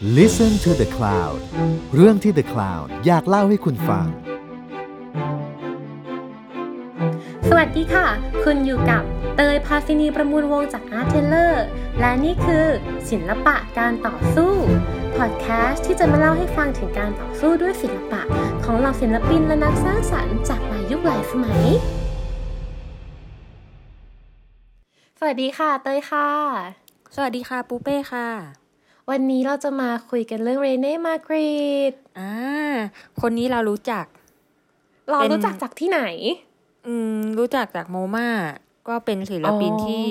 Listen to the Cloud เรื่องที่ The Cloud อยากเล่าให้คุณฟัง สวัสดีค่ะ คุณอยู่กับเตยพาซินีประมูลวงจาก Art t a i l o r และนี่คือศิละปะการต่อสู้พอดแคสต์ที่จะมาเล่าให้ฟังถึงการต่อสู้ด้วยศิลปะ ของเหล่าศิลปินและนักสร้างสรรค์จากหลายยุคหลายสมัย สวัสดีค่ะเตยค่ะ สวัสดีค่ะปูเป้ค่ะ วันนี้เราจะมาคุยกันเรื่องเรเน่มาร์กรีตอ่าคนนี้เรารู้จัก เราเป็นรู้จักจากที่ไหน อืม รู้จักจาก MoMA ก็เป็นศิลปินอ๋อที่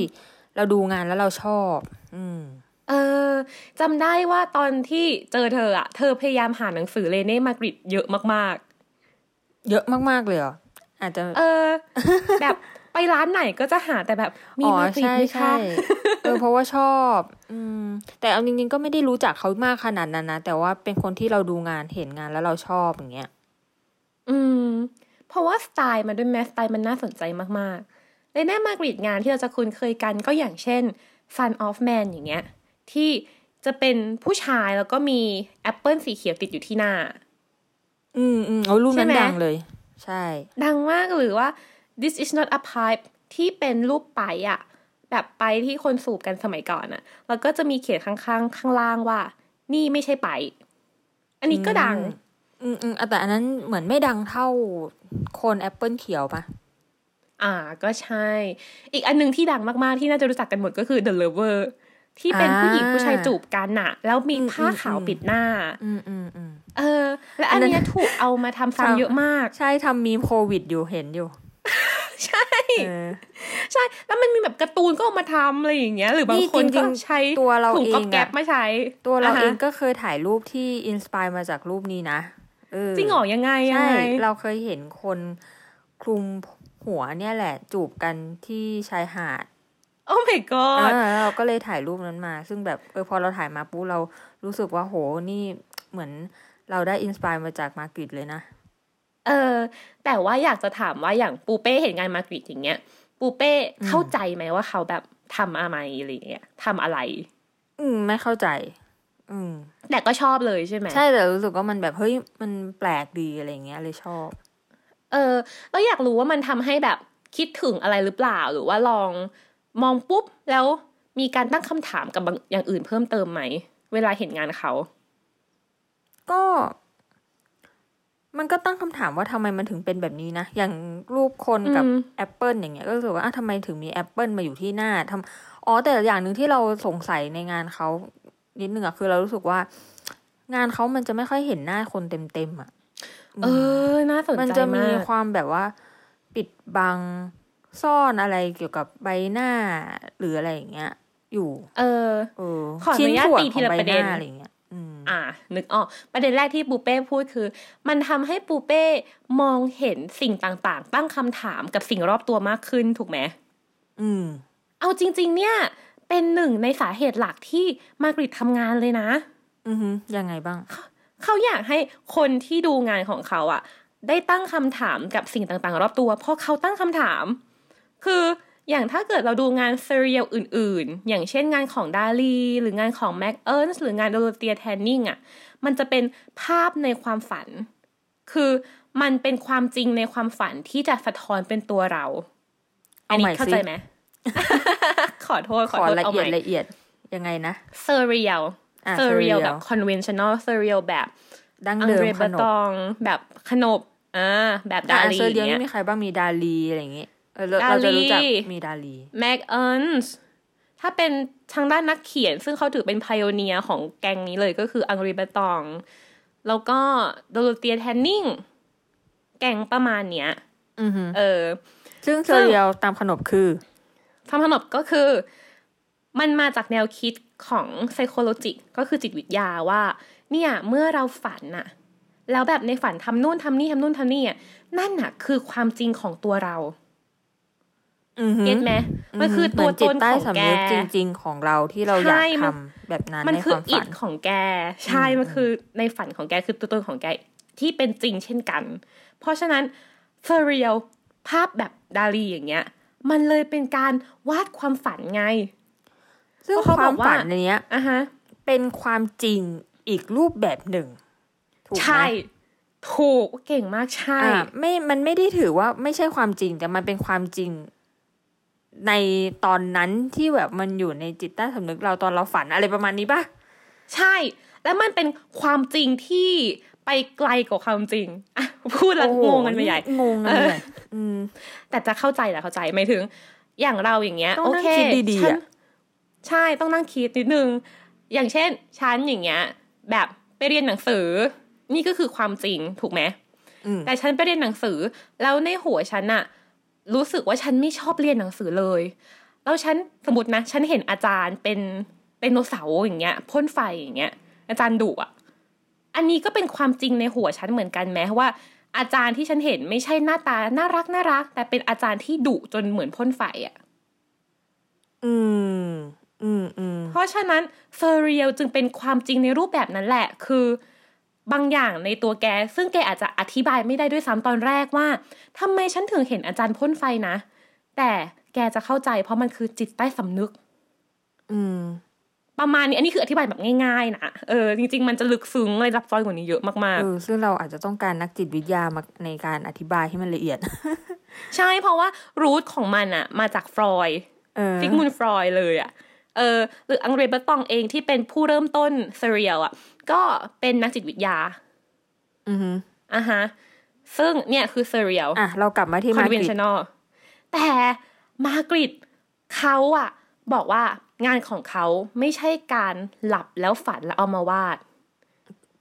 เราดูงานแล้วเราชอบ อืม เออจำได้ว่าตอนที่เจอเธออะเธอพยายามหาหนังสือเรเน่มาร์กรีตเยอะมากเยอะมากๆเลยเหรออาจจะๆเออ แบบ ไปร้านไหนก็จะหาแต่แบบมีอ๋อมาร์กรีตใช่ไหมใช่คะเออเพราะว่าชอบ อืม แต่เอาจริงๆก็ไม่ได้รู้จักเขามากขนาดนั้นนะแต่ว่าเป็นคนที่เราดูงานเห็นงานแล้วเราชอบอย่างเงี้ยอืม เพราะว่าสไตล์มันด้วยแมสไตล์มันน่าสนใจมากๆเรเน่มาร์กรีตงานที่เราจะคุ้นเคยกันก็อย่างเช่น Son of Man อย่างเงี้ย ที่จะเป็นผู้ชายแล้วก็มีแอปเปิลสีเขียวติดอยู่ที่หน้า อืมอืมเอารูปนั้นใช่ไหมดังเลย ใช่ ดังมากหรือว่า this is not a pipe ที่เป็นรูปไปป์อะแบบไปป์ที่คนสูบกันสมัยก่อนอะแล้วก็จะมีเขียนข้างๆข้างล่างว่า นี่ไม่ใช่ไปป์ อันนี้ก็ดัง อืมอืมอะแต่อันนั้นเหมือนไม่ดังเท่าโคนแอปเปิลเขียวปะอ่าก็ใช่ อีกอันหนึงที่ดังมากๆที่น่าจะรู้จักกันหมดก็คือ the lover ที่เป็นผู้หญิงผู้ชายจูบกันน่ะ แล้วมีผ้าขาวปิดหน้า อืมอืมอืมเออ และอันเนี้ยถูกเอามาทำซ้ำเยอะมาก ใช่ทำมีมโควิดอยู่เห็นอยู่ ใช่เออใช่ แล้วมันมีแบบการ์ตูนก็เอามาทำอะไรอย่างเงี้ย หรือบางนี่คนจริก็งๆใช้ตัวเราถุงก๊อบเองอะแก๊บมาใช้ ตัวเราาฮะเองก็เคยถ่ายรูปที่อินสปายมาจากรูปนี้นะเออจริงเหรอยังไงยังใช่ไงเราเคยเห็นคนคลุมหัวเนี่ยแหละ จูบกันที่ชายหาดโอ้ my เอ god อแล้วเราก็เลยถ่ายรูปนั้นมา ซึ่งแบบเออพอเราถ่ายมาปุ๊บเรารู้สึกว่าโหนี่เหมือนเราได้ inspire มาจากมาร์กริตเลยนะ เออ แต่ว่าอยากจะถามว่าอย่างปูเป้เห็นงานมาร์กรีตอย่างเงี้ย ปูเป้เข้าใจไหมว่าเขาแบบทำอะไรอะไรอย่างเงี้ยทำอะไร อืม ไม่เข้าใจ อืม แต่ก็ชอบเลยใช่ไหมใช่แต่รู้สึกว่ามันแบบเฮ้ยมันแปลกดีอะไรเงี้ยเลยชอบ เออแล้วอยากรู้ว่ามันทำให้แบบคิดถึงอะไรหรือเปล่าหรือว่าลองมองปุ๊บแล้วมีการตั้งคำถามกับบางอย่างอื่นเพิ่มเติมไหม เวลาเห็นงานเขา ก็ มันก็ตั้งคำถามว่าทำไมมันถึงเป็นแบบนี้นะ อย่างรูปคนกับอืมแอปเปิลอย่างเงี้ย ก็รู้สึกว่าอะทำไมถึงมีแอปเปิลมาอยู่ที่หน้าทำอ๋อแต่อย่างหนึ่งที่เราสงสัยในงานเขานิดนึงอะคือเรารู้สึกว่า งานเขามันจะไม่ค่อยเห็นหน้าคนเต็มๆอะเออน่าสนมันใจจะมีมากความแบบว่า ปิดบังซ่อนอะไรเกี่ยวกับใบหน้าหรืออะไรอย่างเงี้ย อยู่ เออ เออขออนุญาตส่วนตีขทีองละใบประหเด็นน้าอะไรอย่างเงี้ย อืมอ่า นึกออกประเด็นแรกที่ปูเป้พูดคือ มันทำให้ปูเป้มองเห็นสิ่งต่างๆ ตั้งคำถามกับสิ่งรอบตัวมากขึ้นถูกไหมอืม เอาจริง ๆ เนี่ย เป็นหนึ่งในสาเหตุหลักที่มาร์กริตทำงานเลยนะ อือฮึยังไงบ้าง เขาอยากให้คนที่ดูงานของเขาอะได้ตั้งคำถามกับสิ่งต่างๆ รอบตัว เพราะเขาตั้งคำถาม คือ อย่างถ้าเกิดเราดูงานเซเรียลอื่นๆ อย่างเช่นงานของดาลีหรืองานของแม็กเอิร์นหรืองานโดโรเตียแทนนิงอะมันจะเป็นภาพในความฝัน คือมันเป็นความจริงในความฝันที่จะสะท้อนเป็นตัวเรา อัเอานใหนี้ม่เข้าสิใจไหมขอโทษขขออโทษละเอาเอียดใหม่ละเอียดยังไงนะเซเรียลอะเซเรียล surreal แบบ conventional เซเรียลแบบดั้งอังเดิมเดรขบานมตองแบบขนบอ่าแบบดาอะลีเซอร์เรียลเนี้ยนี่มีใครบ้างมีดาลีอะไรอย่างงี้ เออเราดาลีเราจะรู้จักมีดาลีแม็กเอิร์นส์ถ้าเป็นทางด้านนักเขียน ซึ่งเขาถือเป็นพ i โอเนียของแกงนี้เลยก็คืออังรีบาตอง แล้วก็โดโรเตียแทนนิงแกงประมาณเนี้ยอือฮึเออ ซึ่งเซอร์เรียลตามขนบคือทำขนบก็คือ มันมาจากแนวคิดของ psychology ก็คือจิตวิทยาว่า เนี่ย เมื่อเราฝันน่ะ แล้วแบบในฝันทำนู่นทำนี่ทำนู่นทำนี่อะนั่นน่ะ คือความจริงของตัวเราอือฮึ เก็ตไหมมันคือตัวเหตจิตนใต้ของแกสำนึกจริง ๆ ของเราที่เราอยากใช่มัทำนแบบนั้นมันในคืคอวามอิฝัดนของแก ใช่อืมมันคือในฝันของแกคือตัวตนของแกที่เป็นจริงเช่นกัน เพราะฉะนั้น for real ภาพแบบดาลีอย่างเงี้ย มันเลยเป็นการวาดความฝันไง ซึ่งเพราะคเขาวาบมอกว่าฝันในเนี้ยอะฮะเป็นความจริงอีกรูปแบบหนึ่งถูกไหมใช่ถูกเก่งมากใช่อ่าไม่ มันไม่ได้ถือว่าไม่ใช่ความจริง แต่มันเป็นความจริง ในตอนนั้นที่แบบมันอยู่ในจิตใต้สำนึกเราตอนเราฝันอะไรประมาณนี้ป่ะใช่ แล้วมันเป็นความจริงที่ไปไกลกว่าความจริงอะพูดแล้วโอ้โหงงกันไปใหญ่งงกันไปใหญ่อืมแต่จะเข้าใจแหละเข้าใจหมายถึง อย่างเราอย่างเงี้ยต้องโอนั่งเคคิดดีๆฉันอะใช่ต้องนั่งคิดนิดนึง อย่างเช่นฉันอย่างเงี้ย แบบไปเรียนหนังสือ นี่ก็คือความจริงถูกไหมอืมแต่ฉันไปเรียนหนังสือ แล้วในหัวฉันอะ รู้สึกว่าฉันไม่ชอบเรียนหนังสือเลย แล้วฉันสมมตินะ ฉันเห็นอาจารย์เป็นเป็นโนเสาร์อย่างเงี้ยพ่นไฟอย่างเงี้ย อาจารย์ดุอะอันนี้ก็เป็นความจริงในหัวฉันเหมือนกันแม้ว่า อาจารย์ที่ฉันเห็นไม่ใช่หน้าตาน่ารักน่ารัก แต่เป็นอาจารย์ที่ดุจนเหมือนพ่นไฟอะอืมอืมอืมเพราะฉะนั้นเซเรียลจึงเป็นความจริงในรูปแบบนั้นแหละ คือ บางอย่างในตัวแก ซึ่งแกอาจจะอธิบายไม่ได้ด้วยซ้ำตอนแรกว่าทำไมฉันถึงเห็นอาจารย์พ่นไฟนะ แต่แกจะเข้าใจ เพราะมันคือจิตใต้สำนึก อืม ประมาณนี้อันนี้คืออธิบายแบบง่ายๆนะเออจริง ๆ มันจะลึกซึ้งเลยซับซ้อนกว่านี้เยอะมากเออซึ่งเราอาจจะต้องการนักจิตวิทยามาในการอธิบายให้มันละเอียดๆใช่เพราะว่ารูทของมันอะมาจากฟรอยด์เออฟิกมุนฟรอยด์เลยอะเออหรืออังเดรเบรอตงเองที่เป็นผู้เริ่มต้น surreal อะ ก็เป็นนักจิตวิทยา อือฮึอะฮะ ซึ่งเนี่ยคือ surreal อะ เรากลับมาที่คอนมาเวนกริดชั่นอลแต่มาร์กริดเขาอะบอกว่างานของเขาไม่ใช่การหลับแล้วฝันแล้วเอามาวาด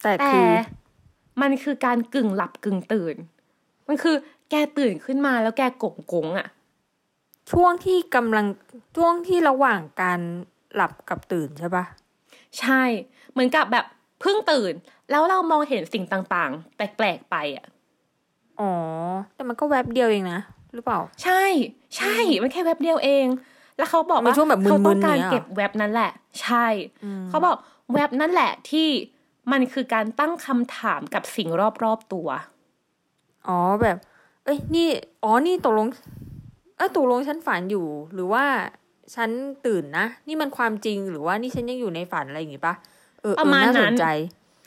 แต่แต่คือมันคือการกึ่งหลับกึ่งตื่น มันคือแกตื่นขึ้นมาแล้วแกกงกงๆอะช่วงที่กำลังช่วงที่ระหว่างการหลับกับตื่นใช่ปะใช่ เหมือนกับแบบ เพิ่งตื่น แล้วเรามองเห็นสิ่งต่างๆ แปลกๆไปอะอ๋อ แต่มันก็แวบเดียวเองนะหรือเปล่า ใช่ ใช่มันแค่แวบเดียวเอง แล้วเขาบอกมันว่าช่วงแบบมึนๆเขาต้องการเนี่ยเก็บแวบนั้นแหละ ใช่เขาบอกแวบนั่นแหละที่มันคือการตั้งคำถามกับสิ่งรอบๆตัว อ๋อแบบ เอ้ยนี่ อ๋อนี่ตกลง เอ้ยตกลงฉันฝันอยู่ หรือว่าฉันตื่นนะ นี่มันความจริงหรือว่านี่ฉันยังอยู่ในฝันอะไรอย่างงี้ปะเออเอประอมาณน่าสนั้นนใจ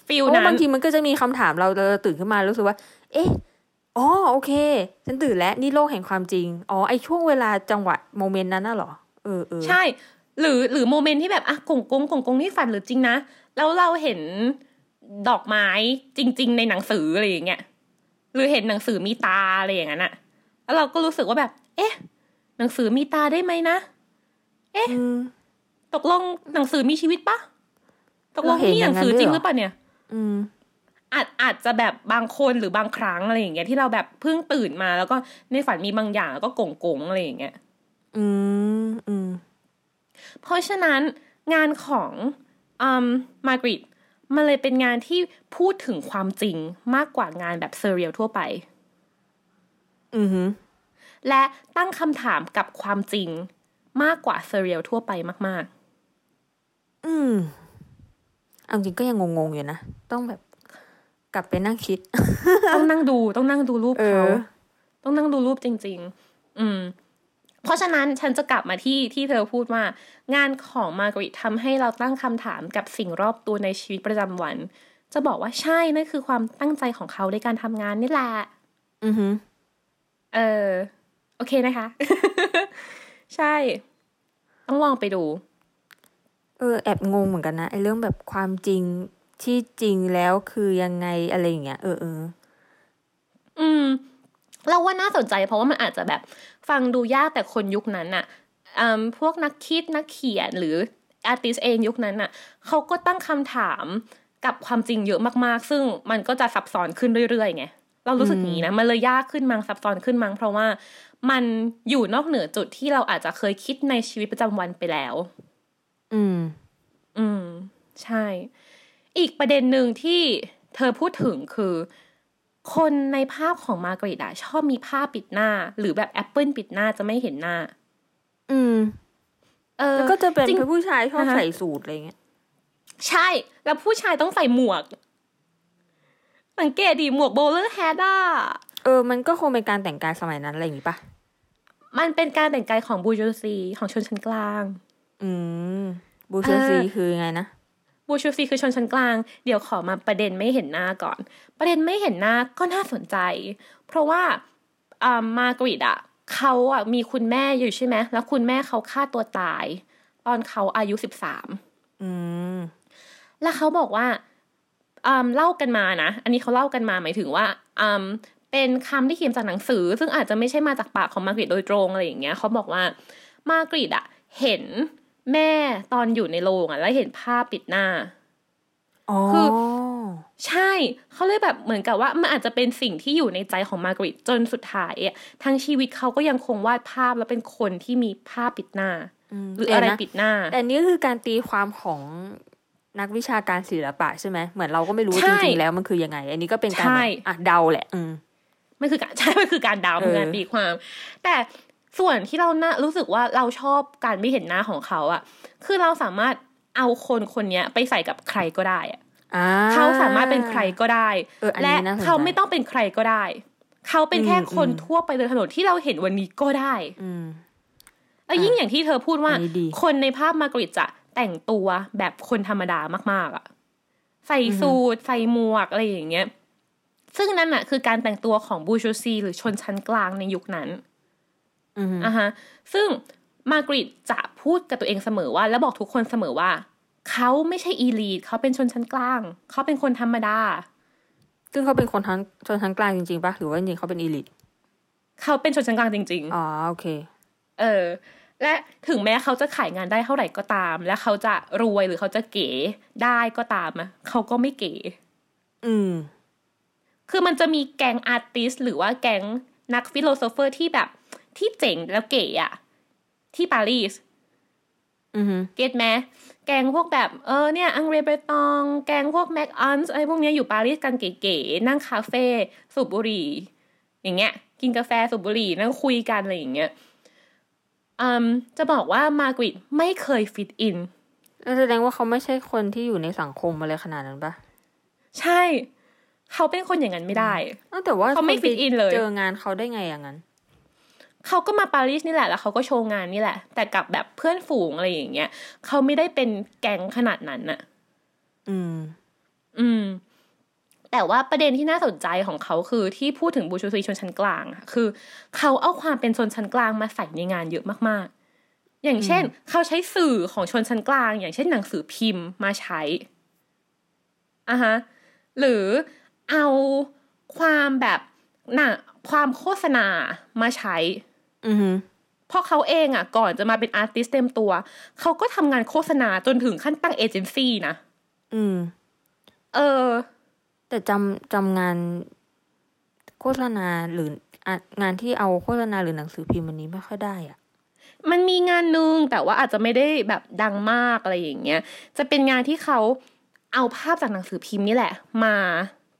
ฟิลเพราะนั้ว่านบางทีมันก็จะมีคำถามเราเราตื่นขึ้นมารู้สึกว่า เอ๊ะอ๋อโอเค ฉันตื่นแล้วนี่โลกแห่งความจริง อ๋อไอช่วงเวลาจังหวะโมเมนต์นั้นน่ะเหรอเออเออใช่ หรือหรือโมเมนต์ที่แบบอะกงกงกงกงนี่ฝันหรือจริงนะแล้วเราเห็นดอกไม้จริง ๆ ในหนังสืออะไรอย่างเงี้ยหรือเห็นหนังสือมีตาอะไรอย่างนั้นอะแล้วเราก็รู้สึกว่าแบบ เอ๊ะ หนังสือมีตาได้ไหมนะอืมตกลงหนังสือมีชีวิตปะ ตกลงเราเห็นนี่หนังสือจริงอย่างนั้นด้วยเหรอหรือเปล่าเนี่ย อืมอาจอาจจะแบบบางคนหรือบางครั้งอะไรอย่างเงี้ยที่เราแบบเพิ่งตื่นมาแล้วก็ในฝันมีบางอย่างแล้วก็กงกงๆอะไรอย่างเงี้ย อืมอืมเพราะฉะนั้นงานของอืมมาร์กริตมันเลยเป็นงานที่พูดถึงความจริงมากกว่างานแบบ surreal ทั่วไป อือหือและตั้งคำถามกับความจริงมากกว่า surreal ทั่วไปมากอืม เอาจริงก็ยังงงๆอยู่นะ ต้องแบบกลับไปนั่งคิดๆต้องนั่งดูต้องนั่งดูรูปเขาเออต้องนั่งดูรูปจริง ๆ อืม เพราะฉะนั้นฉันจะกลับมาที่ที่เธอพูดว่า งานของมาร์กริตทำให้เราตั้งคำถามกับสิ่งรอบตัวในชีวิตประจำวัน จะบอกว่าใช่นั่นคือความตั้งใจของเขาในการทำงานนี่แหละอือหือเออ โอเคนะคะ ใช่ ต้องลองไปดู เออแอบงงเหมือนกันนะไอ้เรื่องแบบความจริงที่จริงแล้วคือยังไงอะไรอย่างเงี้ยเออเอออืม เราว่าน่าสนใจเพราะว่ามันอาจจะแบบฟังดูยากแต่คนยุคนั้นน่ะอืมพวกนักคิดนักเขียนหรืออาร์ติสเองยุคนั้นน่ะเขาก็ตั้งคำถามกับความจริงเยอะมากๆ ซึ่งมันก็จะซับซ้อนขึ้นเรื่อยๆไงเรารู้สึกอย่างนี้นะมันเลยยากขึ้นมั้งซับซ้อนขึ้นมั้งเพราะว่ามันอยู่นอกเหนือจุดที่เราอาจจะเคยคิดในชีวิตประจำวันไปแล้ว อืม อืม ใช่ อีกประเด็นหนึ่งที่เธอพูดถึงคือ คนในภาพของมาร์กรีตอะชอบมีผ้าปิดหน้า หรือแบบแอปเปิลปิดหน้าจะไม่เห็นหน้า อืม เออแล้วก็จะเป็นจริงผู้ชายชอบอ่าฮะใส่สูทอะไรเงี้ย ใช่ แล้วผู้ชายต้องใส่หมวกสังเกตดิหมวก bowler hatอะเออ มันก็คงเป็นการแต่งกายสมัยนั้นอะไรอย่างงี้ปะมันเป็นการแต่งกายของ bourgeoisie ของชนชั้นกลาง อืม bourgeoisie เออคือยังไงนะ bourgeoisie คือชนชั้นกลาง เดี๋ยวขอมาประเด็นไม่เห็นหน้าก่อน ประเด็นไม่เห็นหน้าก็น่าสนใจ เพราะว่าอ่ามาร์กริดอะเขาอะมีคุณแม่อยู่ใช่ไหมแล้วคุณแม่เขาฆ่าตัวตาย ตอนเขาอายุสิบสามอืมแล้วเขาบอกว่าอืมเล่ากันมานะ อันนี้เขาเล่ากันมาหมายถึงว่าอืมเป็นคำที่เขียนจากหนังสือ ซึ่งอาจจะไม่ใช่มาจากปากของมาร์กริดโดยตรงอะไรอย่างเงี้ยเขาบอกว่ามาร์กริดอะเห็น แม่ตอนอยู่ในโรงอะแล้วเห็นภาพปิดหน้าอ๋อคือใช่เขาเลยแบบเหมือนกับว่ามันอาจจะเป็นสิ่งที่อยู่ในใจของมาร์กริดจนสุดท้ายอะทั้งชีวิตเขาก็ยังคงวาดภาพแล้วเป็นคนที่มีภาพปิดหน้ามหรืออะไรเดี๋ยวนะปิดหน้า แต่อันนี้คือการตีความของนักวิชาการศิลปะใช่ไหมเหมือนเราก็ไม่รู้ใช่จริงๆแล้วมันคือยังไง อันนี้ก็เป็นการใช่แบบอะเดาแหละ อืมมันคือการใช่มันคือการเดาเออคือการตีความ แต่ ส่วนที่เราน่ารู้สึกว่าเราชอบการไม่เห็นหน้าของเขาอะคือเราสามารถเอาคนคนเนี้ยไปใส่กับใครก็ได้อะอ่าเขาสามารถเป็นใครก็ได้เอออันและนี้น่าสนใจเขาไม่ต้องเป็นใครก็ได้ เขาเป็นแค่อืมคนอืมทั่วไปเดินถนนที่เราเห็นวันนี้ก็ได้อืมแล้วยิ่งอย่างที่เธอพูดว่าอันนี้ดีคนในภาพมาร์กริดจะแต่งตัวแบบคนธรรมดามาก ๆอะใส่สูทใส่หมวกอะไรอย่างเงี้ย ซึ่งนั่นอะคือการแต่งตัวของบูชูซีหรือชนชั้นกลางในยุคนั้น อืมอะฮะซึ่งมาร์กริดจะพูดกับตัวเองเสมอว่า แล้วบอกทุกคนเสมอว่า เขาไม่ใช่อีลีทเขาเป็นชนชั้นกลาง เขาเป็นคนธรรมดา ซึ่งเขาเป็นคนทั้งชนชั้นกลางจริงๆปะหรือว่าจริงๆเขาเป็นอีลิทเขาเป็นชนชั้นกลางจริง ๆอ๋อโอเค เออ และถึงแม้เขาจะขายงานได้เท่าไหร่ก็ตาม และเขาจะรวยหรือเขาจะเก๋ได้ก็ตามอะเขาก็ไม่เก๋ อืม คือมันจะมีแก๊ง artist หรือว่าแก๊งนัก philosopher ที่แบบ ที่เจ๋งแล้วเก๋อะที่ปารีสอืม get ไหมแก๊งพวกแบบ เออเนี่ย อองเดรเบรอตง แก๊งพวก Max Ernst อะไรพวกเนี้ยอยู่ปารีสกันเก๋ๆนั่งคาเฟ่สูบบุหรี่ อย่างเงี้ย กินกาแฟสูบบุหรี่นั่งคุยกันอะไรอย่างเงี้ยอืมจะบอกว่ามากริตต์ไม่เคย fit in แล้วแสดงว่าเขาไม่ใช่คนที่อยู่ในสังคมอะไรขนาดนั้นปะใช่ เขาเป็นคนอย่างนั้นไม่ได้อ้าวแต่ว่าเขาไม่คป fit in เลย เจองานเขาได้ไงอย่างนั้น เขาก็มาปารีสนี่แหละแล้วเขาก็โชว์งานนี่แหละ แต่กับแบบเพื่อนฝูงอะไรอย่างเงี้ยเขาไม่ได้เป็นแก๊งขนาดนั้นน่ะอืม อืม แต่ว่าประเด็นที่น่าสนใจของเขาคือที่พูดถึง bourgeoisie ชนชั้นกลางอะคือเขาเอาความเป็นชนชั้นกลางมาใส่ในงานเยอะมากๆ อย่างเช่น เขาใช้สื่อของชนชั้นกลาง อย่างเช่นหนังสือพิมพ์มาใช้อะฮะ หรือเอาความแบบหนังความโฆษณามาใช้ อืมเพราะเขาเองอะก่อนจะมาเป็นอาร์ติสเต็มตัว เขาก็ทำงานโฆษณาจนถึงขั้นตั้งเอเจนซี่นะ อืม เออ แต่จำจำงานโฆษณาหรืออะงานที่เอาโฆษณาหรือหนังสือพิมพ์อันนี้ไม่ค่อยได้อะ มันมีงานหนึ่งแต่ว่าอาจจะไม่ได้แบบดังมากอะไรอย่างเงี้ย จะเป็นงานที่เขาเอาภาพจากหนังสือพิมพ์นี่แหละ มา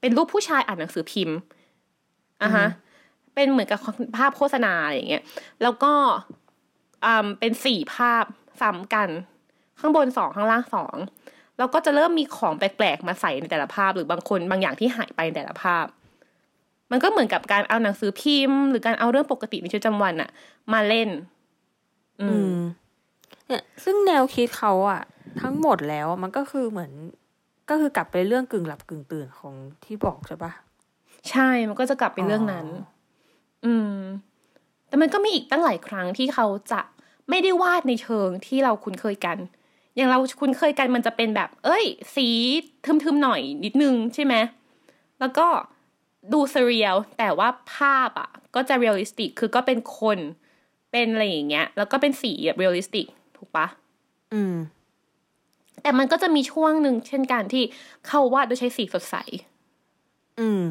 เป็นรูปผู้ชายอ่านหนังสือพิมพ์อะฮะ เป็นเหมือนกับภาพโฆษณาอะไรอย่างเงี้ย แล้วก็อ่าเป็นสี่ภาพซ้ำกัน ข้างบนสองข้างล่างสองแล้วก็จะเริ่มมีของแปลกๆมาใส่ในแต่ละภาพ หรือบางคนบางอย่างที่หายไปในแต่ละภาพ มันก็เหมือนกับการเอาหนังสือพิมพ์ หรือการเอาเรื่องปกติในชีวิตประจำวันอะมาเล่น อือืมมเนี่ยซึ่งแนวคิดเขาอะทั้งหมดแล้วมันก็คือเหมือน ก็คือกลับไปเรื่องกึ่งหลับกึ่งตื่นของที่บอกใช่ปะใช่มันก็จะกลับไปเรื่องนั้น อ๋ออืม แต่มันก็มีอีกตั้งหลายครั้งที่เขาจะไม่ได้วาดในเชิงที่เราคุ้นเคยกัน อย่างเราคุ้นเคยกันมันจะเป็นแบบ เอ้ย สีทึมๆหน่อยนิดนึงใช่ไหมแล้วก็ดู surreal แต่ว่าภาพอะ ก็จะ realistic คือก็เป็นคนเป็นอะไรอย่างเงี้ย แล้วก็เป็นสีแบบ realistic ถูกปะอืม แต่มันก็จะมีช่วงหนึ่งเช่นกันที่เขาวาดโดยใช้สีสดใส อืม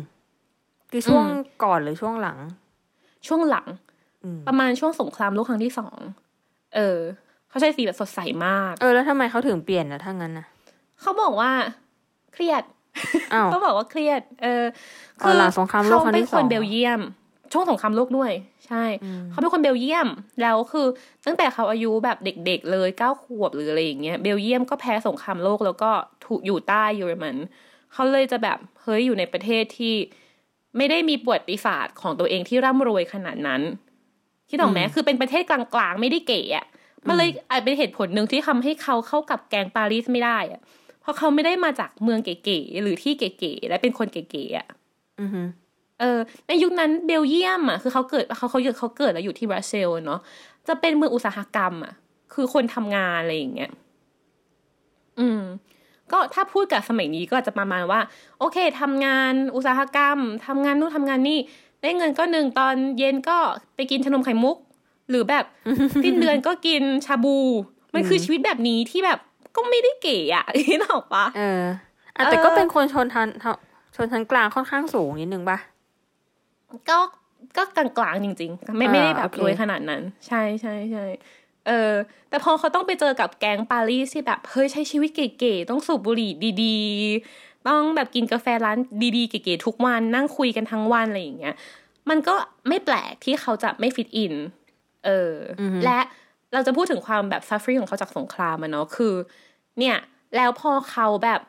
คือช่วงอืมก่อนหรือช่วงหลัง ช่วงหลังอืมประมาณช่วงสงครามโลกครั้งที่สองเออ เขาใช้สีแบบสดใสมาก เออแล้วทำไมเขาถึงเปลี่ยนนะถ้างั้นนะเขาบอกว่าเครียดอ้าวเขาบอกว่าเครียด เอออ๋อหลังสงครามโลกครั้งที่เขาเป็นคนสองเบลเยียม ช่วงสงครามโลกด้วย ใช่อืมเขาเป็นคนเบลเยียม แล้วคือ ตั้งแต่เขาอายุแบบเด็กๆเลยเก้าขวบหรืออะไรอย่างเงี้ยเบลเยียมก็แพ้สงครามโลกแล้วก็ถูกอยู่ใต้เยอรมันเขาเลยจะแบบเฮ้ยอยู่ในประเทศที่ ไม่ได้มีประวัติศาสตร์ของตัวเองที่ร่ำรวยขนาดนั้นคิดออกไหมอืมคือเป็นประเทศกลางๆ ไม่ได้เก๋อะมันเลยอาจเป็นเหตุผลหนึ่งที่ทำให้เขาเข้ากับแกงปารีสไม่ได้อะเพราะเขาไม่ได้มาจากเมืองเก๋ๆหรือที่เก๋ๆและเป็นคนเก๋ๆอะอือฮึเออ ในยุคนั้นเบลเยียมอะคือเขาเกิดเขาเขาเขาเกิดแล้วอยู่ที่บราซิลเนาะจะเป็นเมืองอุตสาหกรรมอะคือคนทำงานอะไรอย่างเงี้ย อืม ก็ถ้าพูดกับสมัยนี้ก็อาจจะประมาณว่า โอเคทำงานอุตสาหกรรมทำงานนู่นทำงานนี่ ได้เงินก็หนึ่งตอนเย็นก็ไปกินชานมไข่มุก หรือแบบสิ้นเดือนก็กินชาบู มันคือชีวิตแบบนี้ที่แบบก็ไม่ได้เก๋อะนี่หรอกปะเอออะแต่เออก็เป็นคนชนทันชนชั้นกลางค่อนข้างสูงนิดนึงปะก็ก็กลางๆจริง ๆ ไม่อ่าไม่ได้แบบโอเครวยขนาดนั้น ใช่ใช่ใช่ เออ แต่พอเขาต้องไปเจอกับแก๊งปารีสที่แบบเฮ้ยใช้ชีวิตเก๋ๆต้องสูบบุหรี่ดีๆ ต้องแบบกินกาแฟร้านดีๆเก๋ๆทุกวันนั่งคุยกันทั้งวันอะไรอย่างเงี้ยมันก็ไม่แปลกที่เขาจะไม่ฟิตอินเออออฮึและเราจะพูดถึงความแบบซัฟฟรีของเขาจากสงครามอะเนาะคือ เนี่ย แล้วพอเขาแบบ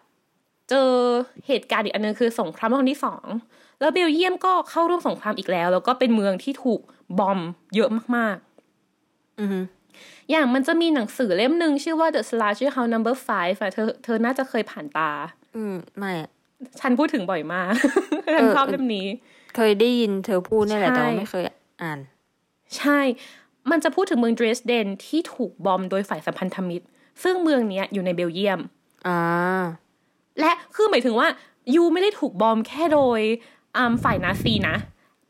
เจอเหตุการณ์อีกอันนึงคือสงครามโลกครั้งที่สองแล้วเบลเยียมก็เข้าร่วมสงครามอีกแล้ว แล้วก็เป็นเมืองที่ถูกบอมเยอะมากอือฮึๆ อย่างมันจะมีหนังสือเล่มหนึ่งชื่อว่า The Slasher House Number Five อะเธอเธอน่าจะเคยผ่านตา อืมไม่อะฉันพูดถึงบ่อยมากฉันชอบเล่มนี้ เคยได้ยินเธอพูดนี่แหละใช่แต่ว่าไม่เคยอ่าน ใช่ มันจะพูดถึงเมืองดรสเดนที่ถูกบอมโดยฝ่ายสัมพันธมิตร ซึ่งเมืองเนี้ยอยู่ในเบลเยียมอ่าและคือหมายถึงว่า you ไม่ได้ถูก bomb แค่โดยอ่าฝ่ายนาซีนะ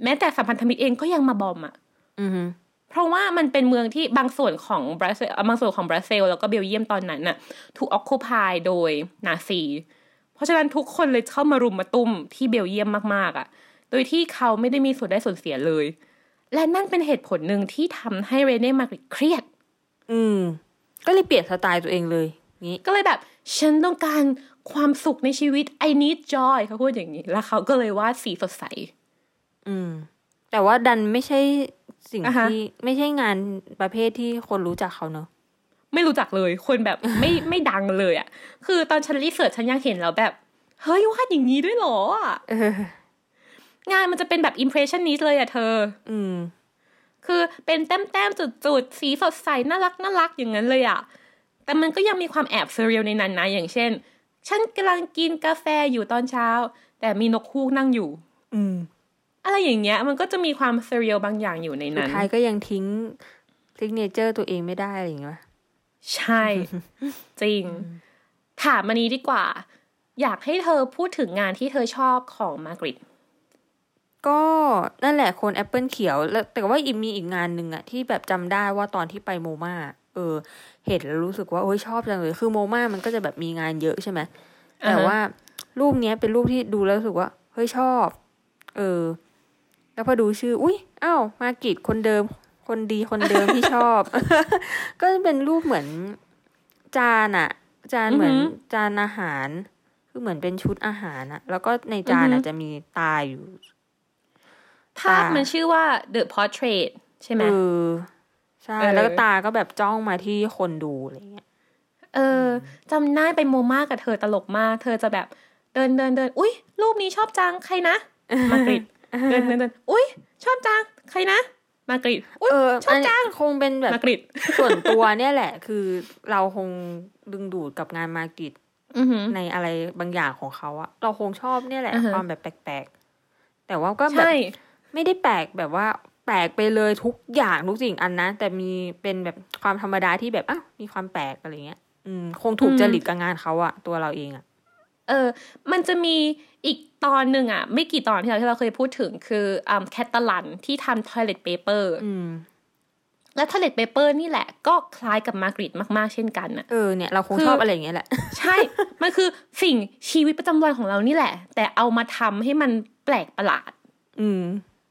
แม้แต่สัมพันธมิตรเองก็ยังมา bomb อะ อือฮึ เพราะว่ามันเป็นเมืองที่บางส่วนของบรัสเซลส์บางส่วนของบรัสเซลส์แล้วก็เบลเยียมตอนนั้นน่ะถูกอ c ค p พายโดยนาซี เพราะฉะนั้นทุกคนเลยเข้ามารุมมาตุ้มที่เบลเยียมมากๆอะ โดยที่เขาไม่ได้มีส่วนได้ส่วนเสียเลย และนั่นเป็นเหตุผลหนึ่งที่ทำให้เรเน่มากริตต์เครียด อืม ก็เลยเปลี่ยนสไตล์ตัวเองเลยงี้ก็เลยแบบ ฉันต้องการความสุขในชีวิต I need joy เขาพูดอย่างนี้ แล้วเขาก็เลยวาดสีสดใส อืม แต่ว่าดันไม่ใช่ สิ่งอ่าฮะ ที่ไม่ใช่งานประเภทที่คนรู้จักเขาเนอะ ไม่รู้จักเลยคนแบบไม่ไม่ดังเลยอะ่ะ คือตอนฉันรีเสิร์ชฉันยังเห็นแล้วแบบ เฮ้ยวาดอย่างนี้ด้วยเหรออะเออ งานมันจะเป็นแบบ impressionist เลยอะเธอ อืม คือเป็นแต้มแต้มจุดจุดๆ สีสดใสน่ารักน่ารักอย่างนั้นเลยอะแต่มันก็ยังมีความแอบ surreal ในนั้นนะ อย่างเช่น ฉันกำลังกินกาแฟอยู่ตอนเช้า แต่มีนกฮูกนั่งอยู่ อืม อะไรอย่างเงี้ย มันก็จะมีความ surreal บางอย่างอยู่ในนั้นสุดนั้นท้ายก็ยังทิ้ง signature ตัวเองไม่ได้อะไรอย่างเงี้ยใช่ จริง ถามมานี้ดีกว่า อยากให้เธอพูดถึงงานที่เธอชอบของมากริตต์ก็นั่นแหละคนแอปเปิลเขียวแล้วแต่ว่าอีกมีอีกงานหนึ่งอะที่แบบจำได้ว่าตอนที่ไปโมมาเออ เห็นแล้วรู้สึกว่าโอ้ยชอบจังเลย คือโมมามันก็จะแบบมีงานเยอะใช่ไหมอ่าฮะแต่ว่ารูปเนี้ยเป็นรูปที่ดูแล้วรู้สึกว่าเฮ้ยชอบ เออ แล้วพอดูชื่อ อุ้ยอ้าวมากิดคนเดิม คนดีคนเดิมที่ชอบ ก็เป็นรูปเหมือนจานอะจานเหมือนอือหือจานอาหาร คือเหมือนเป็นชุดอาหารอะแล้วก็ในจานอือหือะอจะมีตาอยู่ ภาพตามัมันชื่อว่า The Portrait ใช่ไหมเออใช่เออแล้วก็ตาก็แบบจ้องมาที่คนดูอะไรเงี้ย เออจำได้ไปโมมากับเธอตลกมาก เธอจะแบบเดินเดินเดิน อุ้ยรูปนี้ชอบจังใครนะ มากริด เดินเดินเดินอุ้ยชอบจังใครนะมากริดอุ้ยเออชอบจังนนี้คงเป็นแบบมากริดส่วนตัวเนี่ยแหละ คือเราคงดึงดูดกับงานมากิดอือหือในอะไรบางอย่างของเขาอะเราคงชอบเนี่ยแหละอือฮะความแบบแปลกๆ แต่ว่าก็แบบใช่ไม่ได้แปลกแบบว่าแปลกไปเลยทุกอย่างทุกสิ่งอันนะแต่มีเป็นแบบความธรรมดาที่แบบอ้าวมีความแปลกอะไรเงี้ย อืม คงถูกอืมจริตกับงานเขาอะตัวเราเองอะ เออ มันจะมีอีกตอนหนึ่งอะไม่กี่ตอนที่เราที่เราเคยพูดถึงคืออ่าแคตตาลันที่ทำ toilet paper อืมและ Toilet Paper นี่แหละก็คล้ายกับมากริตต์มาก ๆ เช่นกันอะเออเนี่ยเราคงคือชอบอะไรอย่างเงี้ยแหละ ใช่ มันคือสิ่งชีวิตประจำวันของเรานี่แหละ แต่เอามาทำให้มันแปลกประหลาด อืม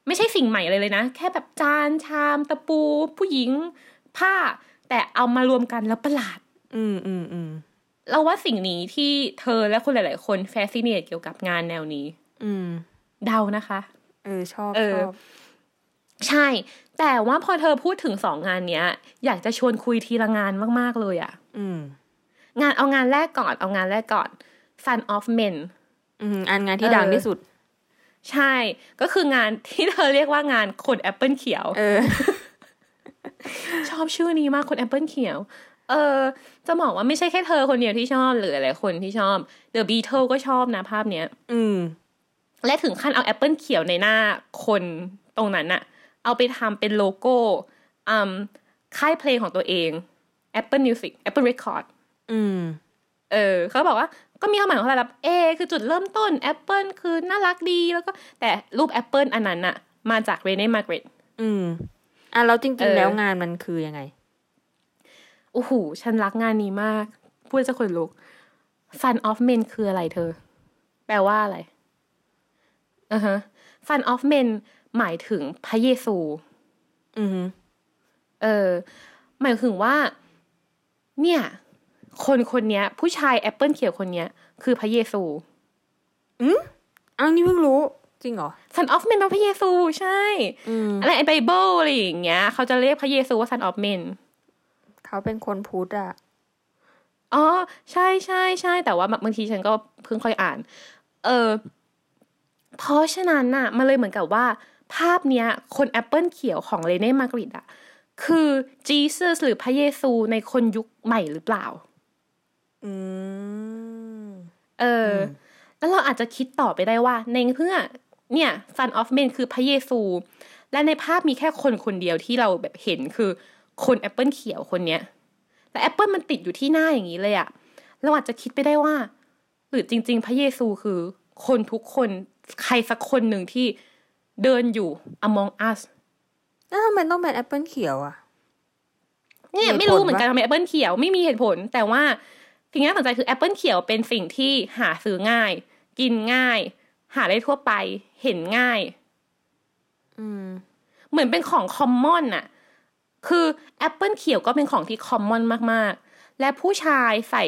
ไม่ใช่สิ่งใหม่เลยเลยนะ แค่แบบจานชามตะปู ผู้หญิง ผ้า แต่เอามารวมกันแล้วประหลาด อืมอืมอืม เราว่าสิ่งนี้ที่เธอและคนหลาย ๆ คน fascinate เกี่ยวกับงานแนวนี้ อืม เดานะคะ เออชอบเออชอบใช่ แต่ว่าพอเธอพูดถึงสองงานเนี้ย อยากจะชวนคุยทีละงานมาก ๆ เลยอะอืม งานเอางานแรกก่อน เอางานแรกก่อน Son of Man อืมอันงานที่เออดังที่สุด ใช่ ก็คืองานที่เธอเรียกว่างานคนแอปเปิลเขียว เออ ชอบชื่อนี้มากคนแอปเปิลเขียว เออจะบอกว่าไม่ใช่แค่เธอคนเดียวที่ชอบหรือหลายคนที่ชอบ The Beatles ก็ชอบนะภาพเนี้ย อืม และถึงขั้นเอาแอปเปิลเขียวในหน้าคนตรงนั้นอะเอาไปทำเป็นโลโก้อืมค่ายเพลงของตัวเอง Apple Music Apple Record อืม เออ เขาบอกว่าก็มีความหมายของเขาแหละแบบ A คือจุดเริ่มต้น Apple คือน่ารักดีแล้วก็แต่รูป Apple อันนั้นอะมาจากเรเน่มากริตต์อืม อะ เออ แล้วจริงๆแล้วงานมันคือยังไงอ้โหฉันรักงานนี้มาก พูดจะขนลุก Fun of Men คืออะไรเธอ แปลว่าอะไรอือฮะ Fun of Men หมายถึงพระเยซู อืมเออ หมายถึงว่า เนี่ย คนคนเนี้ยผู้ชายแอปเปิลเขียวคนเนี้ยคือพระเยซูอ้าวนี่เพิ่งรู้จริงเหรอ Son of Men เป็นพระเยซู ใช่อืมอะไรไอ้ไบเบิลอะไรอย่างเงี้ย เขาจะเรียกพระเยซูว่า Son of Man เขาเป็นคนพุทธอะอ๋อ ใช่ใช่ใช่แต่ว่าบางทีฉันก็เพิ่งค่อยอ่าน เออเพราะฉะนั้นน่ะมันเลยเหมือนกับว่า ภาพเนี้ย คนแอปเปิลเขียวของเรเน่มากริตต์อะคือ Jesus หรือพระเยซูในคนยุคใหม่หรือเปล่า อืม เอออแล้วเราอาจจะคิดต่อไปได้ว่า ในเพื่อ เนี่ย Son of Man คือพระเยซู และในภาพมีแค่คนคนเดียวที่เราแบบเห็นคือ คนแอปเปิลเขียวคนเนี้ยแต่แอปเปิลมันติดอยู่ที่หน้าอย่างนี้เลยอะเราอาจจะคิดไปได้ว่า หรือจริง ๆ พระเยซูคือ คนทุกคนใครสักคนหนึ่งที่เดินอยู่ among us แล้วทำไมต้องเป็นแอปเปิลเขียวอะเนี่ยเหตุผลไม่รู้เหมือนกันปะทำไมแอปเปิลเขียวไม่มีเหตุผล แต่ว่าสิ่งที่น่าสนใจคือแอปเปิลเขียวเป็นสิ่งที่หาซื้อง่าย กินง่าย หาได้ทั่วไป เห็นง่าย อืม เหมือนเป็นของ common น่ะ คือแอปเปิลเขียวก็เป็นของที่ common มากๆ และผู้ชายใส่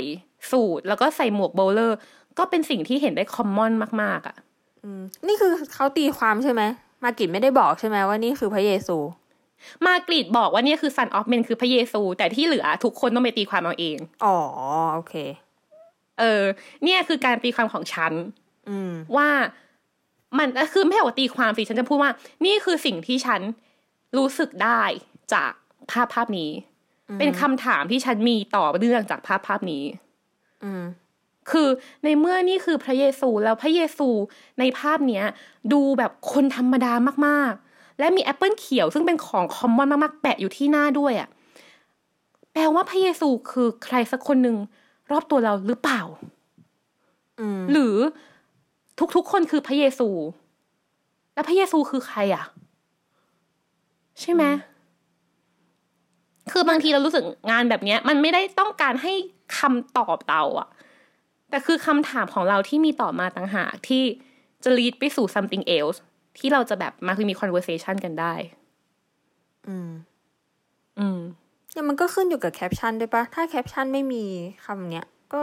สูทแล้วก็ใส่หมวก bowler ก็เป็นสิ่งที่เห็นได้ common มากๆอะอืมนี่คือเขาตีความใช่ไหม มากริตต์ไม่ได้บอกใช่ไหมว่านี่คือพระเยซู มากริตต์บอกว่าเนี่ยคือ Son of Man คือพระเยซู แต่ที่เหลือทุกคนต้องไปตีความเอาเอง อ๋อโอเค เออ เนี่ยคือการตีความของฉันอืมว่ามันคือไม่ใช่ว่าตีความสิฉันจะพูดว่า นี่คือสิ่งที่ฉันรู้สึกได้จาก ภาพภาพนี้ เป็นคำถามที่ฉันมีต่อเนื่องจากภาพภาพนี้อืมคือในเมื่อนี่คือพระเยซูแล้วพระเยซูในภาพเนี้ย ดูแบบคนธรรมดามากๆ และมีแอปเปิลเขียวซึ่งเป็นของคอมมอนมากๆ แปะอยู่ที่หน้าด้วยอะ่ะแปลว่าพระเยซูคือใครสักคนหนึ่งรอบตัวเราหรือเปล่าอืมหรือทุกๆคนคือพระเยซู แล้วพระเยซูคือใครอะ ใช่ไหม คือบางทีเรารู้สึกงานแบบเนี้ย มันไม่ได้ต้องการให้คำตอบเราอะแต่คือคำถามของเราที่มีต่อมาต่างหากที่จะ lead ไปสู่ something else ที่เราจะแบบมาคือมี conversation กันได้ อืม อืมเนี่ยมันก็ขึ้นอยู่กับแคปชั่นด้วยปะถ้าแคปชั่นไม่มีคำเนี้ยก็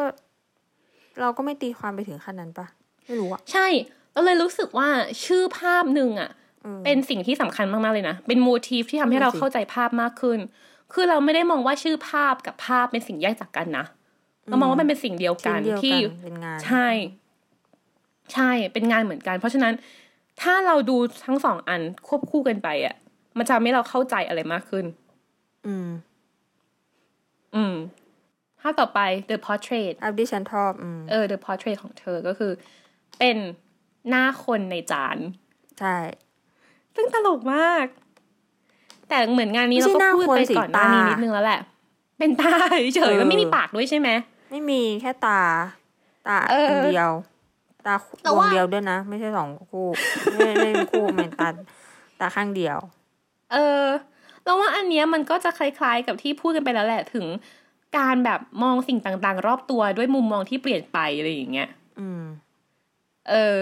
เราก็ไม่ตีความไปถึงขั้นนั้นปะไม่รู้อะใช่เราเลยรู้สึกว่าชื่อภาพหนึ่งอะอืมเป็นสิ่งที่สำคัญมากๆเลยนะ เป็น motif ที่ทำให้นั่นสิเข้าใจภาพมากขึ้น คือเราไม่ได้มองว่าชื่อภาพกับภาพเป็นสิ่งแยกจากกันนะเรามองว่ามันเป็นสิ่งเดียวชิ้กันนเดียวกันที่เป็นงานกันใช่ ใช่เป็นงานเหมือนกัน เพราะฉะนั้นถ้าเราดูทั้งสองอันควบคู่กันไปอะมันจะทำให้เราเข้าใจอะไรมากขึ้น อืม อืมภาพต่อไป The Portrait อัพที่ฉันชอบอืมเออ The Portrait ของเธอก็คือ เป็นหน้าคนในจาน ใช่ ซึ่งตลกมาก แต่เหมือนงานนี้ไม่เราใช่ก็พูดไปหน้าคนสิก่อนหน้านี้ตานินิดนึงแล้วแหละ เป็นตาเฉยๆเออแล้วไม่มีปากด้วยใช่ไหมไม่มีแค่ตา ตาเอออันเดียว ตาแต่ดวว่างเดียวด้วยนะ ไม่ใช่สองคู่ไม่ไม่เป็นคู่มันตาตาข้างเดียว เออแล้วว่าอันเนี้ยมันก็จะคล้ายๆกับที่พูดกันไปแล้วแหละถึงการแบบมองสิ่งต่างๆ รอบตัวด้วยมุมมองที่เปลี่ยนไปอะไรอย่างเงี้ย อืม เออ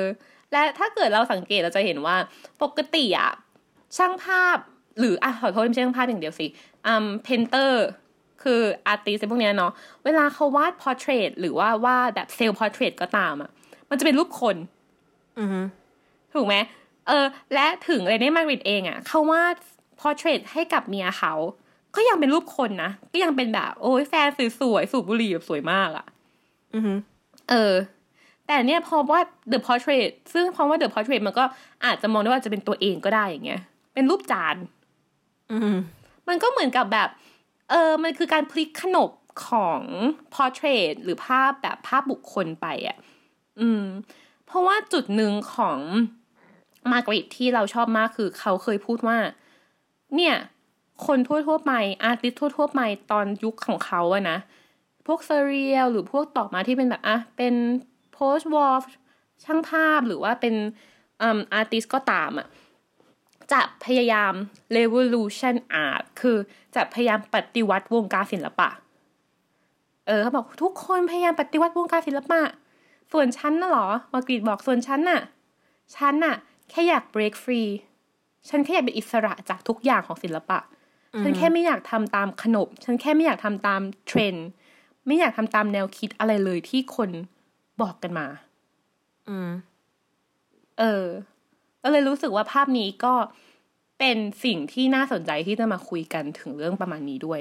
และถ้าเกิดเราสังเกตเราจะเห็นว่า ปกติอะช่างภาพ หรืออะขอโทษไม่ใช่ช่างภาพอย่างเดียวสิอืม painterคือ artist พวกเนี้ยเนาะเวลาเขาวาด portrait หรือว่าวาดแบบ self portrait ก็ตามอะมันจะเป็นรูปคนอือฮึถูกไหมเออ และถึงเรเน่มากริตเองอะ่ะเขาวาด portrait ให้กับเมียเขาก็ยังเป็นรูปคนนะ ก็ยังเป็นแบบ โอ้ยแฟนสวยๆสูบบุหรี่แบบสวยมากอะ่ะอือฮึเออ แต่เนี่ยพอว่า The Portrait ซึ่งเพราะว่า The Portrait มันก็อาจจะมองได้ว่าจะเป็นตัวเองก็ได้อย่างเงี้ย เป็นรูปจาน อืมมันก็เหมือนกับแบบ เออมันคือการพลิกขนบของ portrait หรือภาพแบบภาพบุคคลไปอะ่ะ อืม เพราะว่าจุดหนึ่งของมาร์กริตที่เราชอบมากคือเขาเคยพูดว่า เนี่ย คนทั่วๆไป artist ทั่วๆไปตอนยุคของเขาอะนะ พวก surreal หรือพวกต่อมาที่เป็นแบบอะเป็น post-warช่างภาพหรือว่าเป็นอาร์ติสก็ตามอะ จะพยายาม revolution art คือจะพยายามปฏิวัติวงการศิลปะ เออเขาบอกทุกคนพยายามปฏิวัติวงการศิลปะ ส่วนฉันน่ะเหรอมากรีดบอกส่วนฉันน่ะ ฉันน่ะ แค่อยาก break free ฉันแค่อยากเป็นอิสระจากทุกอย่างของศิลปะ ฉันแค่ไม่อยากทำตามขนบ ฉันแค่ไม่อยากทำตามเทรนด์ ไม่อยากทำตามแนวคิดอะไรเลยที่คนบอกกันมา อืม เออ ก็เลยรู้สึกว่าภาพนี้ก็เป็นสิ่งที่น่าสนใจที่จะมาคุยกันถึงเรื่องประมาณนี้ด้วย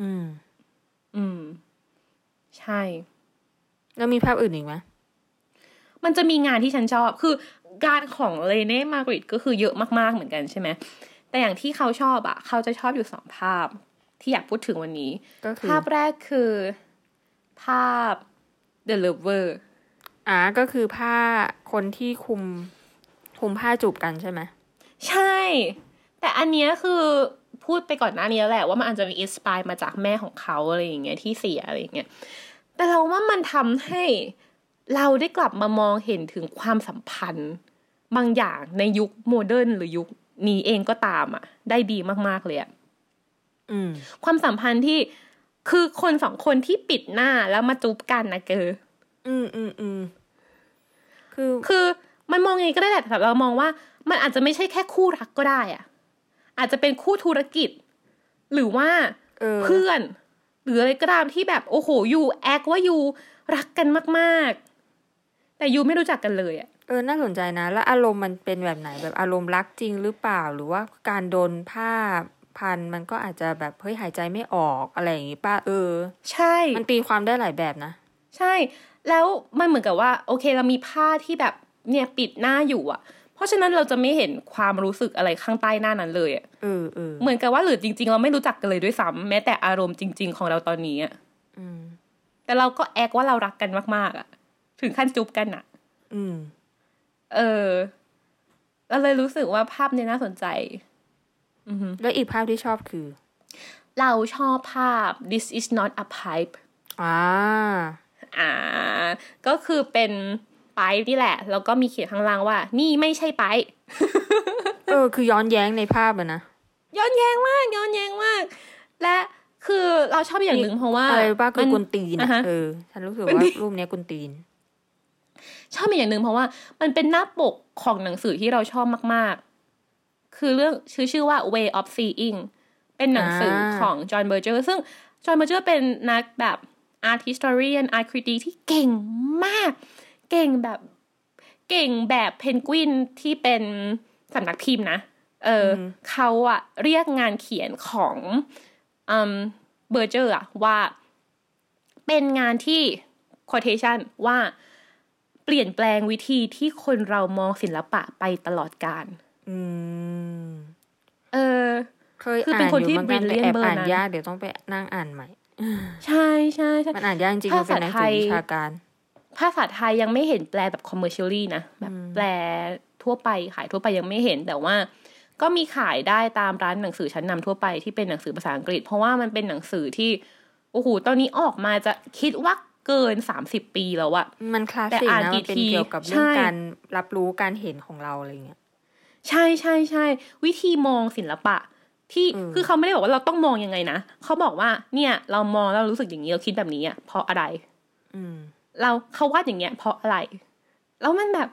อืม อืม ใช่ แล้วมีภาพอื่นอีกไหมมันจะมีงานที่ฉันชอบ คืองานของเลเน่มาร์กริตก็คือเยอะมากๆเหมือนกันใช่ไหม แต่อย่างที่เขาชอบอะเขาจะชอบอยู่สองภาพ ที่อยากพูดถึงวันนี้ก็คือภาพแรกคือ ภาพ The Lover อ่าก็คือภาพคนที่คลุม คลุมผ้าจูบกันใช่ไหมใช่ แต่อันเนี้ยคือพูดไปก่อนหน้านี้แล้วแหละว่ามันอาจจะมี inspire มาจากแม่ของเขาอะไรอย่างเงี้ยที่เสียอะไรอย่างเงี้ยแต่เราว่ามันทำให้เราได้กลับมามองเห็นถึงความสัมพันธ์ บางอย่างในยุค modern หรือยุคนี้เองก็ตามอะ ได้ดีมากๆเลยอะอืมความสัมพันธ์ที่คือคนสองคนที่ปิดหน้าแล้วมาจูบกันนะเกออืมอืมอืมคือคือ มันมองยังไงก็ได้แหละแต่เรามองว่า มันอาจจะไม่ใช่แค่คู่รักก็ได้อะอาจจะเป็นคู่ธุรกิจ หรือว่าเออเพื่อน หรืออะไรก็ตามที่แบบโอ้โหยูแอคว่ายูรักกันมากๆ แต่ยูไม่รู้จักกันเลยอะเออ น่าสนใจนะ แล้วอารมณ์มันเป็นแบบไหน แบบอารมณ์รักจริงหรือเปล่า หรือว่าการโดนผ้าพัน มันก็อาจจะแบบเฮ้ยหายใจไม่ออกอะไรอย่างงี้ป้าเออ ใช่ มันตีความได้หลายแบบนะ ใช่ แล้วมันเหมือนกับว่า โอเคเรามีผ้าที่แบบ เนี่ยปิดหน้าอยู่อะเพราะฉะนั้นเราจะไม่เห็นความรู้สึกอะไรข้างใต้หน้านั้นเลยอะเออเออเหมือนกับว่าหรือจริง ๆ เราไม่รู้จักกันเลยด้วยซ้ำแม้แต่อารมณ์จริง ๆ ของเราตอนนี้อะอืมแต่เราก็แอกว่าเรารักกันมากๆอะถึงขั้นจุบกันอะอืม เออเราเลยรู้สึกว่าภาพเนี้น่าสนใจอือฮึแล้วอีกภาพที่ชอบคือ เราชอบภาพ this is not a pipe อ่า อ่า ก็คือเป็น ไปนี่แหละ แล้วก็มีเขียนข้างล่างว่า นี่ไม่ใช่ไปเออ คือย้อนแย้งในภาพอะนะ ย้อนแย้งมาก ย้อนแย้งมาก และคือเราชอบอย่างหนึ่งเพราะว่าอะไรป้าคือมันกุนตีนอ่าอะฮะเออ ฉันรู้สึกกุนว่าตีนรูปเนี้ยกุนตีน ชอบอีกอย่างหนึ่งเพราะว่า มันเป็นหน้าปกของหนังสือที่เราชอบมาก ๆ คือเรื่องชื่อชื่อว่า Way of Seeing เป็นหนังสืออ่าของจอห์นเบอร์เจอร์ซึ่งจอห์นเบอร์เจอร์เป็นนักแบบ art historian art critic ที่เก่งมาก เก่งแบบ เก่งแบบเพนกวินที่เป็นสำนักพิมพ์นะ เอออเขาอะเรียกงานเขียนของอืมเบอร์เจอร์อะว่า เป็นงานที่ quotation ว่าเปลี่ยนแปลงวิธีที่คนเรามองศิลปะไปตลอดกาลอืม เออ เคยคืออ่าเป็นนคนอยู่ที่เหมือนกันแต่แอบ brilliant อ่านเบอร์นะยากเดี๋ยวต้องไปนั่งอ่านใหม่ ใช่ใช่ใช่มันอ่านยากจริงๆมันเป็นหนังสือวิชาการ ภาษาไทยยังไม่เห็นแปลแบบ commercially นะแบบแปลทั่วไปขายทั่วไปยังไม่เห็นแต่ว่าก็มีขายได้ตามร้านหนังสือชั้นนำทั่วไปที่เป็นหนังสือภาษาอังกฤษ เพราะว่ามันเป็นหนังสือที่โอ้โหตอนนี้ออกมาจะคิดว่าเกินสามสิบปีแล้วอะมันคลาสแต่สิกอ่านนะกี่มันเป็นทีเกี่ยวกับเรื่องใช่การรับรู้การเห็นของเราอะไรเงี้ยใช่ใช่ใช่วิธีมองศิลปะ ที่อืมคือเขาไม่ได้บอกว่าเราต้องมองยังไงนะเขาบอกว่าเนี่ย เรามองแล้วเรารู้สึกอย่างนี้เราคิดแบบนี้อะเพราะอะไร อืม เราเขาวาดอย่างเงี้ยเพราะอะไร แล้วมันแบบ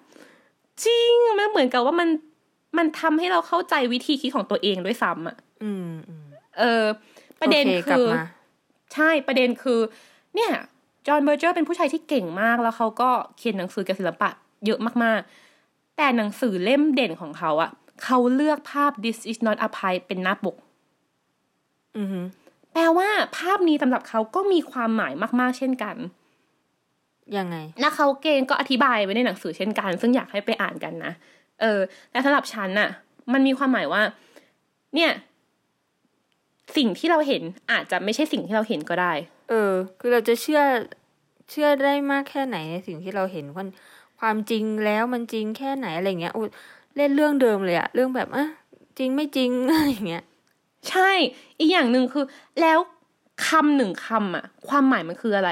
จริงมันเหมือนกับว่ามันมันทำให้เราเข้าใจวิธีคิดของตัวเองด้วยซ้ำอะอืมอืมเออ ประเด็นโอเคกลัคืบอมาใช่ประเด็นคือ เนี่ยจอห์นเบอร์เจอร์เป็นผู้ชายที่เก่งมากแล้วเขาก็เขียนหนังสือเกี่ยวกับศิลปะเยอะมากๆ แต่หนังสือเล่มเด่นของเขาอะเขาเลือกภาพ this is not a pie เป็นหน้าปก อือฮึแปลว่าภาพนี้สำหรับเขาก็มีความหมายมาก ๆ เช่นกัน ยังไงและเขาเกงก็อธิบายไว้ในหนังสือเช่นกัน ซึ่งอยากให้ไปอ่านกันนะเออแต่สำหรับฉันน่ะ มันมีความหมายว่า เนี่ย สิ่งที่เราเห็นอาจจะไม่ใช่สิ่งที่เราเห็นก็ได้เเออ คือเราจะเชื่อเชื่อได้มากแค่ไหนในสิ่งที่เราเห็นว่าความจริงแล้วมันจริงแค่ไหนอะไรเงี้ยอุ๊ยเล่นเรื่องเดิมเลยอะเรื่องแบบอะจริงไม่จริงอะไรอย่างเงี้ย ใช่ อีกอย่างหนึ่งคือ แล้วคำหนึ่งคำอะความหมายมันคืออะไร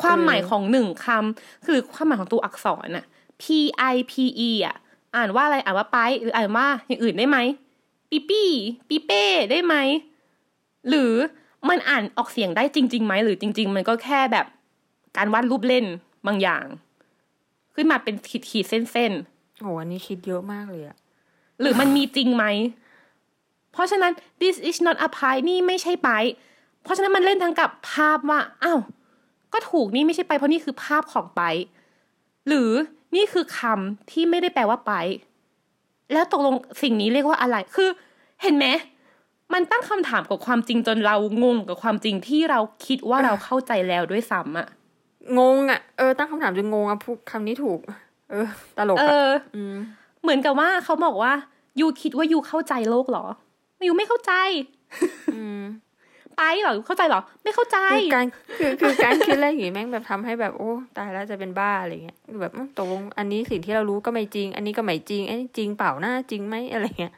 ความหมายของหนึ่งคำคือความหมายของตัวอักษรอะ P I P E อะอ่านว่าอะไรอ่านว่าไปหรืออ่านว่าอย่างอื่นได้ไหมปีปี้ปีเป้ได้ไหมหรือมันอ่านออกเสียงได้จริงๆไหมหรือจริง ๆ มันก็แค่แบบการวาดรูปเล่นบางอย่าง ขึ้นมาเป็นขีดขีดๆเส้นเส้นๆโหอันนี้คิดเยอะมากเลยอะหรือมันมีจริงไหม เพราะฉะนั้น this is not a pie นี่ไม่ใช่ไปเพราะฉะนั้นมันเล่นทั้งกับภาพว่าอ้าว ก็ถูกนี่ไม่ใช่ไปเพราะนี่คือภาพของไป หรือนี่คือคำที่ไม่ได้แปลว่าไป แล้วตกลงสิ่งนี้เรียกว่าอะไร คือ เห็นไหมมันตั้งคำถามกับความจริงจนเรางงกับความจริงที่เราคิดว่าเราเข้าใจแล้วด้วยซ้ำอะงงอะเออตั้งคำถามจนงงอะพูดคำนี้ถูก เออ ตลกเออะอมเหมือนกับว่าเขาบอกว่ายูคิดว่ายูเข้าใจโลกเหรอยูไม่เข้าใจอืม ไปเหรอเข้าใจเหรอ ไม่เข้าใจคือการคือคือการคิดอะไรอย่างงี้แม่งแบบทำให้แบบโอ้ตายแล้วจะเป็นบ้าอะไรเงี้ยคือแบบอืมตกลงอันนี้สิ่งที่เรารู้ก็ไม่จริง อันนี้ก็ไม่จริงอันนี้จริงเปล่าหน้าจริงไหมอะไรเงี้ย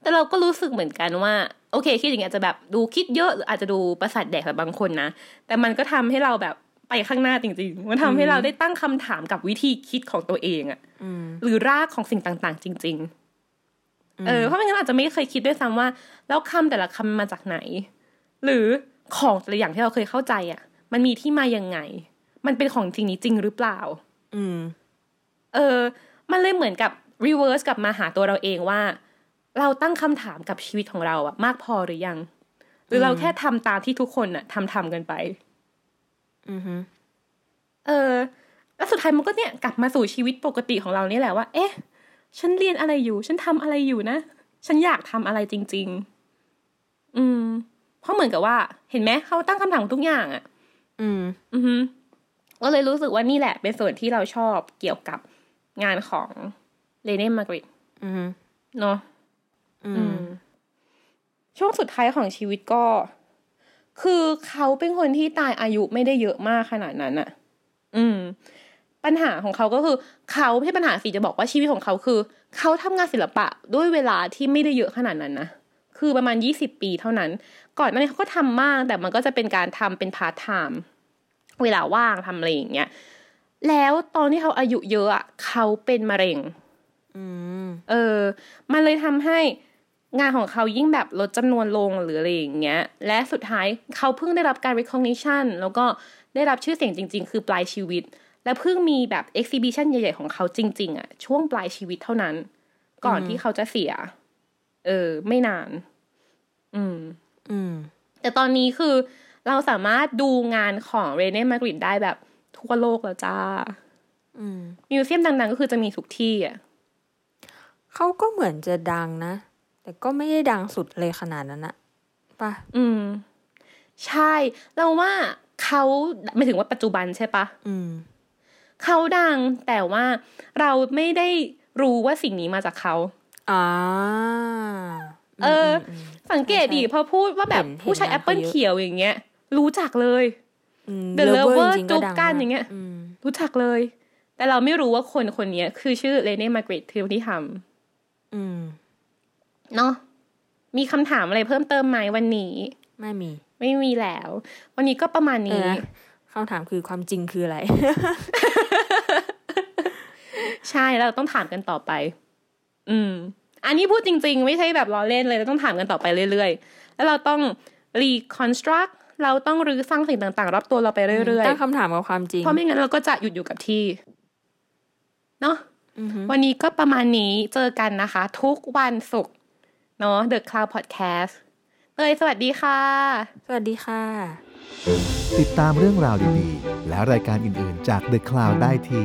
แต่เราก็รู้สึกเหมือนกันว่า โอเค คิดอย่างเงี้ยจะแบบดูคิดเยอะหรืออาจจะดูประสาทแดกแบบบางคนนะแต่มันก็ทำให้เราแบบไปข้างหน้าจริงๆ มันทำให้เราได้ตั้งคำถามกับวิธีคิดของตัวเองอะอืมหรือรากของสิ่งต่างๆ จริงอืมๆเออเพราะไม่งั้นอาจจะไม่เคยคิดด้วยซ้ำว่า แล้วคำแต่ละคำมาจากไหน หรือของแต่ละอย่างที่เราเคยเข้าใจอะมันมีที่มายังไง มันเป็นของจริงนี้จริงหรือเปล่า อืม เออ มันเลยเหมือนกับ reverse กลับมาหาตัวเราเองว่า เราตั้งคำถามกับชีวิตของเราอะมากพอหรือยัง หรือเราแค่ทำตามที่ทุกคนอะทำทำกันไป อือฮึเออ แล้วสุดท้ายมันก็เนี่ยกลับมาสู่ชีวิตปกติของเรานี่แหละว่า เอ๊ะ ฉันเรียนอะไรอยู่ ฉันทำอะไรอยู่นะ ฉันอยากทำอะไรจริง ๆ อืม เพราะเหมือนกับว่า เห็นไหมเขาตั้งคำถามทุกอย่างอะอืม อือฮึก็เลยรู้สึกว่านี่แหละ เป็นส่วนที่เราชอบเกี่ยวกับงานของเลเน่มาร์กริตอือฮึเนาะอือืมมช่วงสุดท้ายของชีวิตก็ คือเขาเป็นคนที่ตายอายุไม่ได้เยอะมากขนาดนั้นอะอืม ปัญหาของเขาก็คือ เขาไม่ใช่ปัญหาสิจะบอกว่าชีวิตของเขาคือ เขาทำงานศิลปะด้วยเวลาที่ไม่ได้เยอะขนาดนั้นนะ คือประมาณยี่สิบปีเท่านั้น ก่อนหน้านี้เขาก็ทำมาก แต่มันก็จะเป็นการทำเป็นพาร์ทไทม์เวลาว่างทำอะไรอย่างเงี้ยแล้วตอนที่เขาอายุเยอะอะเขาเป็นมะเร็งอืมเออ มันเลยทำให้งานของเขายิ่งแบบลดจำนวนลงหรืออะไรอย่างเงี้ย และสุดท้ายเขาเพิ่งได้รับการ recognition แล้วก็ได้รับชื่อเสียงจริง ๆ คือปลายชีวิต และเพิ่งมีแบบ exhibition ใหญ่ๆของเขาจริง ๆอะช่วงปลายชีวิตเท่านั้น ก่อนที่เขาจะเสีย เออ ไม่นาน อืม อืม แต่ตอนนี้คือเราสามารถดูงานของเรเน่มา r ริดได้แบบทั่วโลกแล้วจ้าอืมมิวเซียมดัง ๆ ก็คือจะมีทุกที่อะเขาก็เหมือนจะดังนะ แต่ก็ไม่ได้ดังสุดเลยขนาดนั้นอะป่ะอืม ใช่ เราว่าเขาไม่ถึงว่าปัจจุบันใช่ปะอืมเขาดังแต่ว่าเราไม่ได้รู้ว่าสิ่งนี้มาจากเขาอ่า เอออมสังเกตดิพอพูดว่าแบบเห็นผู้ช้เห็นแอปเปิลงานเขาเยอะเขียวอย่างเงี้ย รู้จักเลยอืม The Lover Lover จริงๆจุ๊บดักันมอย่างเงี้ยอืมรู้จักเลย แต่เราไม่รู้ว่าคนคนนี้คือชื่อเลเน่มาร์กริตที่ที่ทอืมำเนาะมีคำถามอะไรเพิ่มเติมไหมวันนี้ ไม่มี ไม่มีแล้ว วันนี้ก็ประมาณเอนี้อคำถามคือความจริงคืออะไร ใช่แล้วเราต้องถามกันต่อไป อืม อันนี้พูดจริง ๆ ไม่ใช่แบบล้อเล่นเลยเราต้องถามกันต่อไปเรื่อยๆ แล้วเราต้อง reconstruct เราต้องรื้อสร้างสิ่งต่างๆ รอบตัวเราไปเรื่อยตั้งคำถามกับความจริงๆเพราะไม่งั้นเราก็จะหยุดอยู่กับที่ เนาะอือฮึวันนี้ก็ประมาณนี้เจอกันนะคะ ทุกวันศุกร์เนาะ The Cloud Podcast เตยสวัสดีค่ะ สวัสดีค่ะ ติดตามเรื่องราวดีๆ และรายการอื่นๆจาก The Cloud ได้ที่